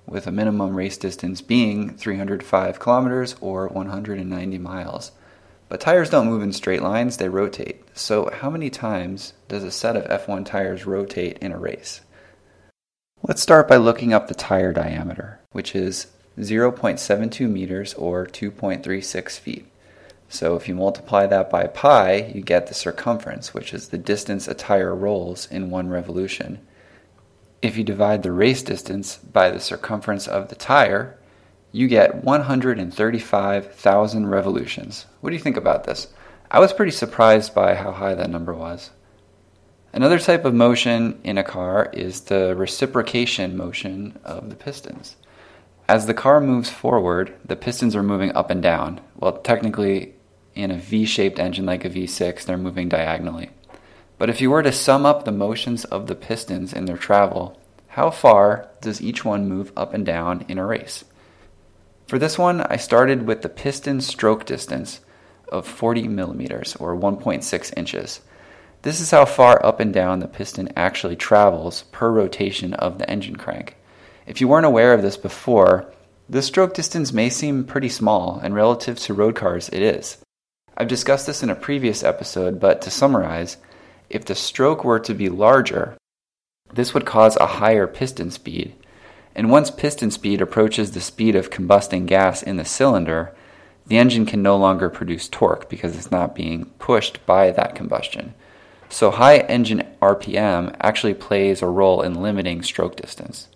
with a minimum race distance being 305 kilometers or 190 miles. But tires don't move in straight lines, they rotate. So, how many times does a set of F1 tires rotate in a race? Let's start by looking up the tire diameter, which is 0.72 meters or 2.36 feet. So if you multiply that by pi, you get the circumference, which is the distance a tire rolls in one revolution. If you divide the race distance by the circumference of the tire, you get 135,000 revolutions. What do you think about this? I was pretty surprised by how high that number was. Another type of motion in a car is the reciprocation motion of the pistons. As the car moves forward, the pistons are moving up and down. Well, technically, in a V shaped engine like a V6, they're moving diagonally. But if you were to sum up the motions of the pistons in their travel, how far does each one move up and down in a race? For this one, I started with the piston stroke distance of 40 millimeters or 1.6 inches. This is how far up and down the piston actually travels per rotation of the engine crank. If you weren't aware of this before, the stroke distance may seem pretty small, and relative to road cars, it is. I've discussed this in a previous episode, but to summarize, if the stroke were to be larger, this would cause a higher piston speed. And once piston speed approaches the speed of combusting gas in the cylinder, the engine can no longer produce torque because it's not being pushed by that combustion. So high engine RPM actually plays a role in limiting stroke distance.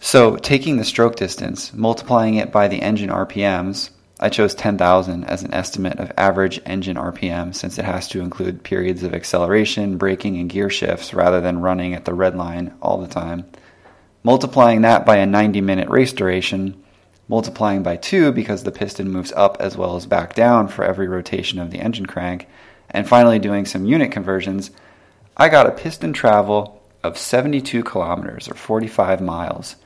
So taking the stroke distance, multiplying it by the engine RPMs, I chose 10,000 as an estimate of average engine RPM since it has to include periods of acceleration, braking, and gear shifts rather than running at the red line all the time. Multiplying that by a 90 minute race duration, multiplying by 2 because the piston moves up as well as back down for every rotation of the engine crank, and finally doing some unit conversions, I got a piston travel of 72 kilometers or 45 miles.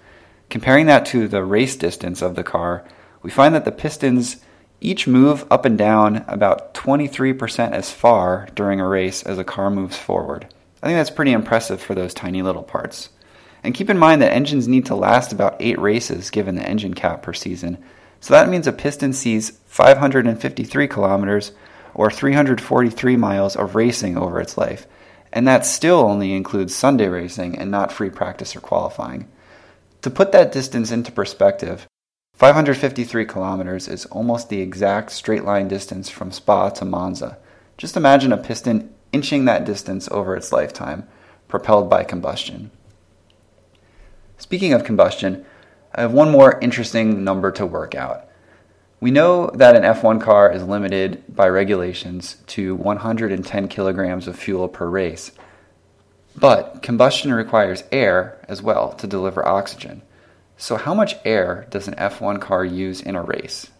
Comparing that to the race distance of the car, we find that the pistons each move up and down about 23% as far during a race as a car moves forward. I think that's pretty impressive for those tiny little parts. And keep in mind that engines need to last about 8 races given the engine cap per season. So that means a piston sees 553 kilometers or 343 miles of racing over its life, and that still only includes Sunday racing and not free practice or qualifying. To put that distance into perspective, 553 kilometers is almost the exact straight line distance from Spa to Monza. Just imagine a piston inching that distance over its lifetime, propelled by combustion. Speaking of combustion, I have one more interesting number to work out. We know that an F1 car is limited by regulations to 110 kilograms of fuel per race, but combustion requires air as well to deliver oxygen. So, how much air does an F1 car use in a race?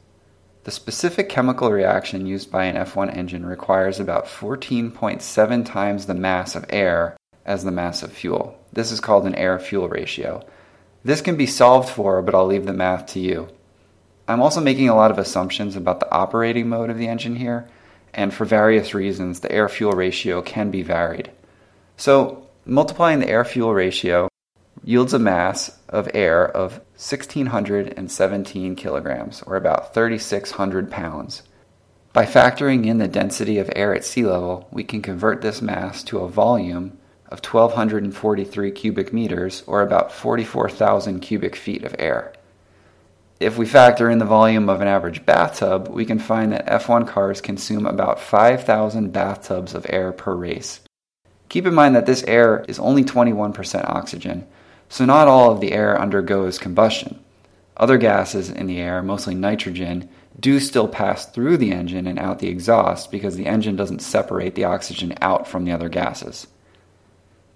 The specific chemical reaction used by an F1 engine requires about 14.7 times the mass of air as the mass of fuel. This is called an air fuel ratio. This can be solved for, but I'll leave the math to you. I'm also making a lot of assumptions about the operating mode of the engine here, and for various reasons, the air fuel ratio can be varied. So, multiplying the air fuel ratio yields a mass of air of 1,617 kilograms, or about 3,600 pounds. By factoring in the density of air at sea level, we can convert this mass to a volume of 1,243 cubic meters, or about 44,000 cubic feet of air. If we factor in the volume of an average bathtub, we can find that F1 cars consume about 5,000 bathtubs of air per race. Keep in mind that this air is only 21% oxygen, so not all of the air undergoes combustion. Other gases in the air, mostly nitrogen, do still pass through the engine and out the exhaust because the engine doesn't separate the oxygen out from the other gases.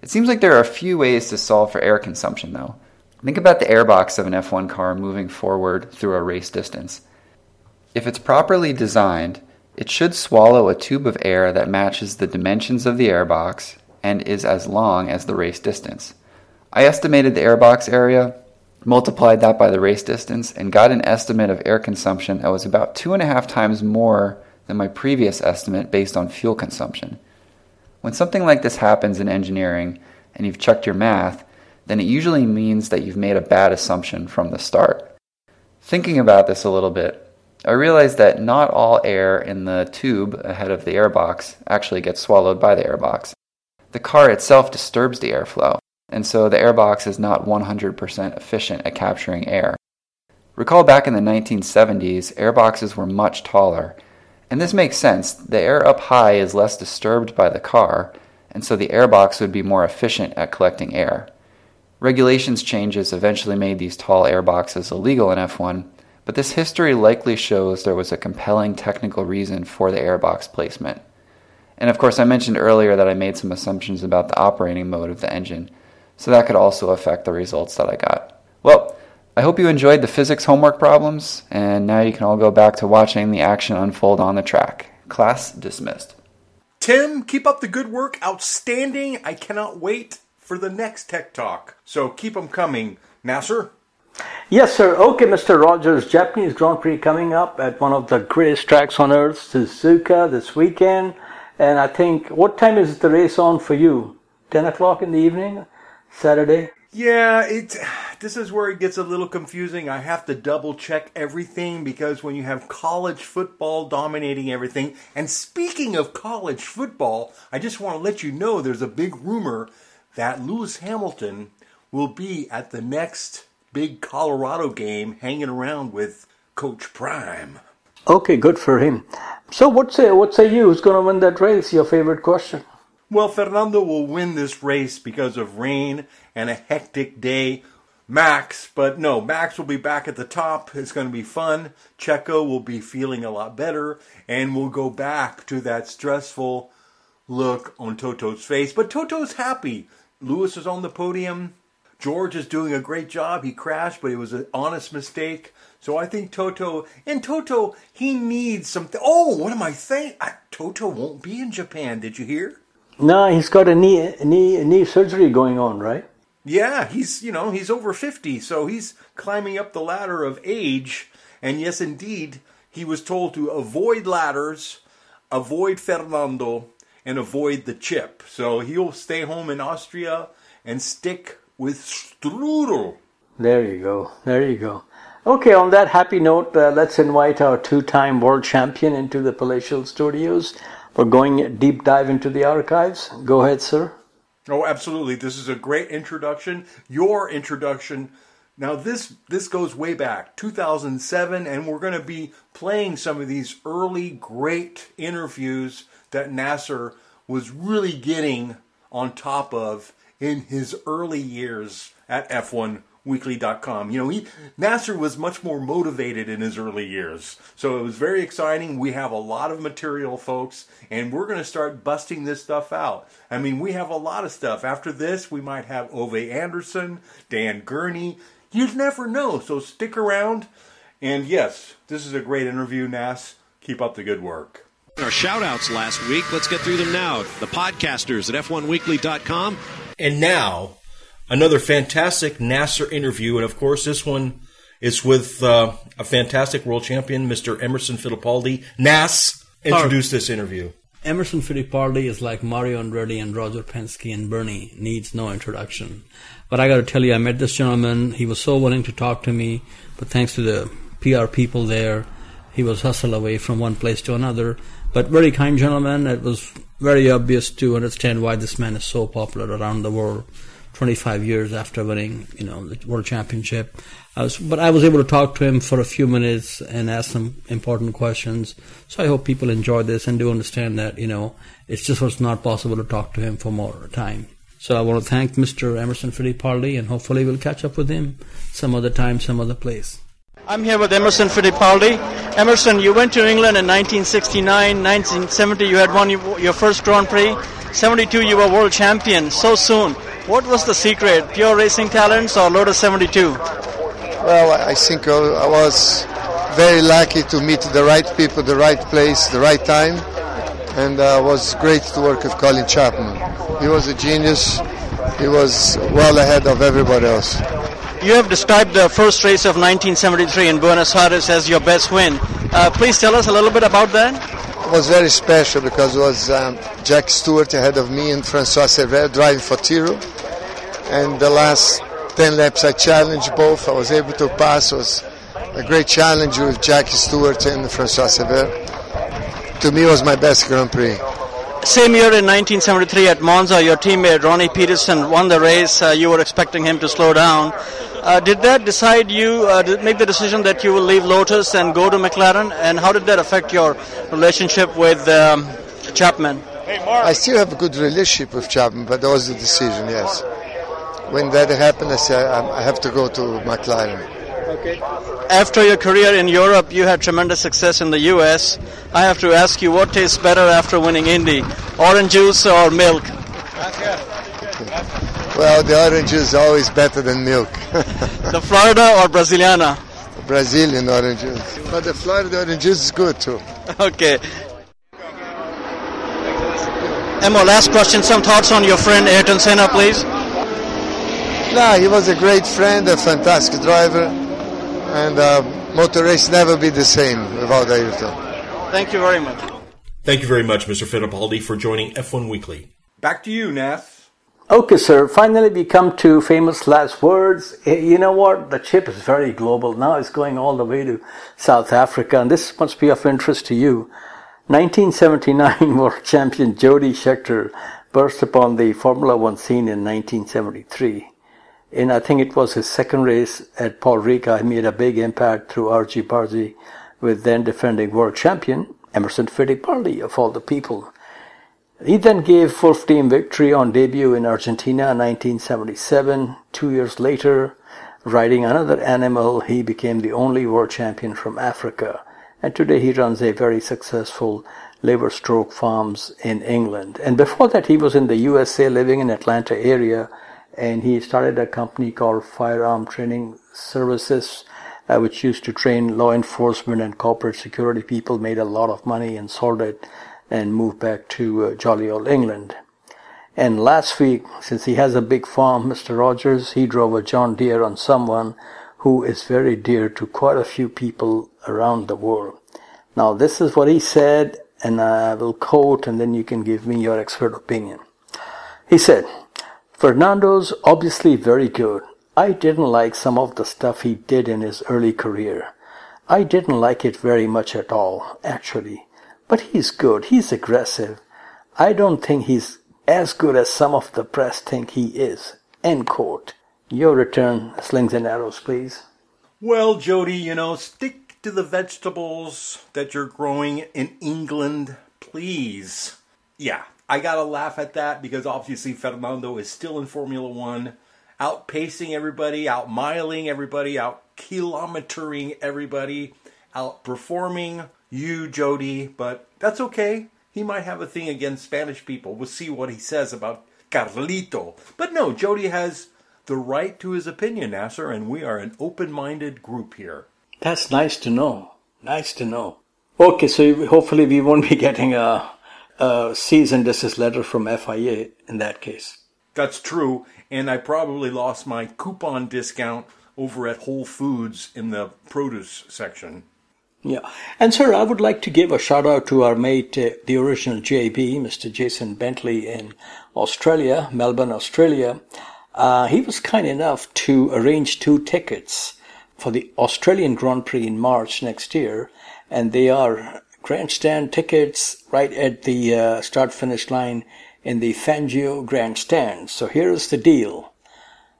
It seems like there are a few ways to solve for air consumption, though. Think about the airbox of an F1 car moving forward through a race distance. If it's properly designed, it should swallow a tube of air that matches the dimensions of the airbox and is as long as the race distance. I estimated the airbox area, multiplied that by the race distance, and got an estimate of air consumption that was about two and a half times more than my previous estimate based on fuel consumption. When something like this happens in engineering and you've checked your math, then it usually means that you've made a bad assumption from the start. Thinking about this a little bit, I realized that not all air in the tube ahead of the airbox actually gets swallowed by the airbox. The car itself disturbs the airflow, and so the airbox is not 100% efficient at capturing air. Recall back in the 1970s, airboxes were much taller, and this makes sense. The air up high is less disturbed by the car, and so the airbox would be more efficient at collecting air. Regulations changes eventually made these tall airboxes illegal in F1, but this history likely shows there was a compelling technical reason for the airbox placement. And of course, I mentioned earlier that I made some assumptions about the operating mode of the engine, so that could also affect the results that I got. Well, I hope you enjoyed the physics homework problems, and now you can all go back to watching the action unfold on the track. Class dismissed. Tim, keep up the good work. Outstanding. I cannot wait for the next Tech Talk. So keep them coming. Nasir? Yes, sir. Okay, Mr. Rogers, Japanese Grand Prix coming up at one of the greatest tracks on earth, Suzuka, this weekend. And I think, what time is the race on for you? 10 o'clock in the evening? Saturday? Yeah, it. This is where it gets a little confusing. I have to double check everything because when you have college football dominating everything, and speaking of college football, I just want to let you know there's a big rumor that Lewis Hamilton will be at the next big Colorado game, hanging around with Coach Prime. Okay, good for him. So, what say uh, what say you? Who's going to win that race? Your favorite question? Well, Fernando will win this race because of rain and a hectic day. Max, but no, Max will be back at the top. It's going to be fun. Checo will be feeling a lot better, and we'll go back to that stressful look on Toto's face. But Toto's happy. Lewis is on the podium. George is doing a great job. He crashed, but it was an honest mistake. So I think Toto, and Toto, he needs something. Oh, what am I saying? I, Toto won't be in Japan. Did you hear? No, he's got a knee knee knee surgery going on, right? Yeah, he's you know he's over fifty, so he's climbing up the ladder of age. And yes, indeed, he was told to avoid ladders, avoid Fernando, and avoid the chip. So he'll stay home in Austria and stick with Strudel. There you go. There you go. Okay, on that happy note, uh, let's invite our two-time world champion into the Palatial Studios. We're going deep dive into the archives. Go ahead, sir. Oh, absolutely. This is a great introduction. Your introduction. Now this this goes way back, 2007, and we're going to be playing some of these early great interviews that Nasir was really getting on top of in his early years at F1 weekly.com. You know, he Nasir was much more motivated in his early years. So it was very exciting. We have a lot of material, folks, and we're going to start busting this stuff out. I mean, we have a lot of stuff. After this, we might have Ove Andersson, Dan Gurney. You never know. So stick around. And yes, this is a great interview, Nas. Keep up the good work. Our shout outs last week. Let's get through them now. The podcasters at F1weekly.com. And now, another fantastic Nasir interview, and of course, this one is with uh, a fantastic world champion, Mr. Emerson Fittipaldi. Nas, introduce this interview. Emerson Fittipaldi is like Mario Andretti and Roger Penske and Bernie, needs no introduction. But I got to tell you, I met this gentleman. He was so willing to talk to me, but thanks to the PR people there, he was hustled away from one place to another. But very kind gentleman. It was very obvious to understand why this man is so popular around the world. 25 years after winning, you know, the world championship. I was, but I was able to talk to him for a few minutes and ask some important questions. So I hope people enjoy this and do understand that, you know, it's just was not possible to talk to him for more time. So I want to thank Mr. Emerson Fittipaldi and hopefully we'll catch up with him some other time, some other place. I'm here with Emerson Fittipaldi. Emerson, you went to England in 1969, 1970 you had won your first Grand Prix, 72 you were world champion so soon. What was the secret? Pure racing talents or Lotus 72? Well, I think I was very lucky to meet the right people, the right place, the right time, and uh, was great to work with Colin Chapman. He was a genius. He was well ahead of everybody else. You have described the first race of 1973 in Buenos Aires as your best win. Uh, please tell us a little bit about that. Was very special because it was um, Jack Stewart ahead of me and Francois Cevert driving for Tyrrell. And the last 10 laps I challenged both. I was able to pass. It was a great challenge with Jackie Stewart and Francois Cevert. To me, it was my best Grand Prix. Same year in 1973 at Monza, your teammate Ronnie Peterson won the race. Uh, you were expecting him to slow down. Uh, did that decide you uh, make the decision that you will leave Lotus and go to McLaren? And how did that affect your relationship with um, Chapman? I still have a good relationship with Chapman, but that was the decision. Yes. When that happened, I said I have to go to McLaren. Okay. After your career in Europe, you had tremendous success in the U.S. I have to ask you, what tastes better after winning Indy, orange juice or milk? Well, the orange juice is always better than milk. the Florida or Brasiliana? Brazilian orange juice. But the Florida orange juice is good too. Okay. Emo, last question. Some thoughts on your friend Ayrton Senna, please? Nah, he was a great friend, a fantastic driver, and uh, motor race never be the same without Ayrton. Thank you very much. Thank you very much, Mr. Fittipaldi, for joining F1 Weekly. Back to you, Nath. Okay, sir. Finally, we come to famous last words. Eh, you know what? The chip is very global. Now it's going all the way to South Africa, and this must be of interest to you. 1979 World Champion Jody Scheckter burst upon the Formula One scene in 1973. In I think it was his second race at Paul Ricard, he made a big impact through argy bargy with then defending world champion Emerson Fittipaldi of all the people. He then gave Wolf team victory on debut in Argentina in 1977. Two years later, riding another animal, he became the only world champion from Africa. And today he runs a very successful Laverstoke farms in England. And before that, he was in the USA living in Atlanta area and he started a company called Firearm Training Services, uh, which used to train law enforcement and corporate security people, made a lot of money and sold it and moved back to uh, jolly old England. And last week, since he has a big farm, Mr. Rogers, he drove a John Deere on someone who is very dear to quite a few people around the world. Now, this is what he said, and I will quote, and then you can give me your expert opinion. He said, Fernando's obviously very good. I didn't like some of the stuff he did in his early career. I didn't like it very much at all, actually. But he's good. He's aggressive. I don't think he's as good as some of the press think he is. End quote. Your return, slings and arrows, please. Well, Jody, you know, stick to the vegetables that you're growing in England, please. Yeah, I gotta laugh at that because obviously Fernando is still in Formula One, outpacing everybody, outmiling everybody, out kilometering everybody, outperforming you, Jody. But that's okay. He might have a thing against Spanish people. We'll see what he says about Carlito. But no, Jody has the right to his opinion, Nasir, and we are an open-minded group here. That's nice to know. Nice to know. Okay, so hopefully we won't be getting a uh, cease and desist letter from FIA in that case. That's true, and I probably lost my coupon discount over at Whole Foods in the produce section. Yeah, and sir, I would like to give a shout out to our mate, uh, the original JB, Mr. Jason Bentley in Australia, Melbourne, Australia. Uh, he was kind enough to arrange two tickets for the Australian Grand Prix in March next year, and they are grandstand tickets right at the uh, start finish line in the Fangio grandstand. So here's the deal.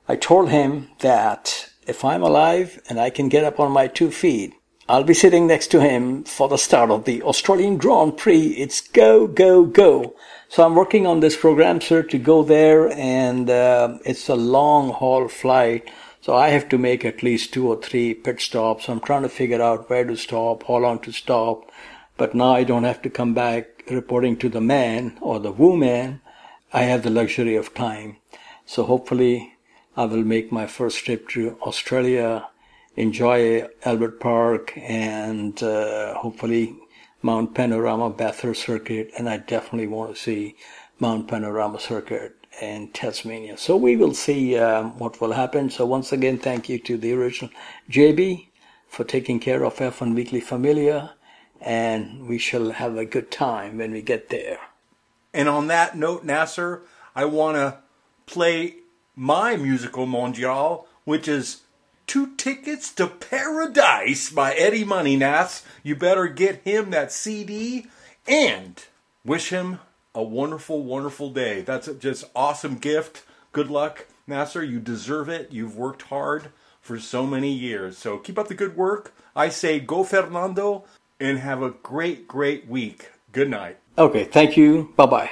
I told him that if I'm alive and I can get up on my two feet, I'll be sitting next to him for the start of the Australian Grand Prix. It's go, go, go. So I'm working on this program, sir, to go there, and uh, it's a long haul flight. So I have to make at least two or three pit stops. I'm trying to figure out where to stop, how long to stop. But now I don't have to come back reporting to the man or the woman. I have the luxury of time. So hopefully I will make my first trip to Australia, enjoy Albert Park and uh, hopefully Mount Panorama Bathurst Circuit. And I definitely want to see Mount Panorama Circuit in Tasmania. So we will see um, what will happen. So once again, thank you to the original JB for taking care of F1 Weekly Familia, and we shall have a good time when we get there. And on that note, Nasir, I want to play my musical mondial, which is Two Tickets to Paradise by Eddie Money. Nas, you better get him that CD and wish him a wonderful, wonderful day. That's just awesome gift. Good luck, Nasir. You deserve it. You've worked hard for so many years. So keep up the good work. I say go Fernando and have a great, great week. Good night. Okay, thank you. Bye bye.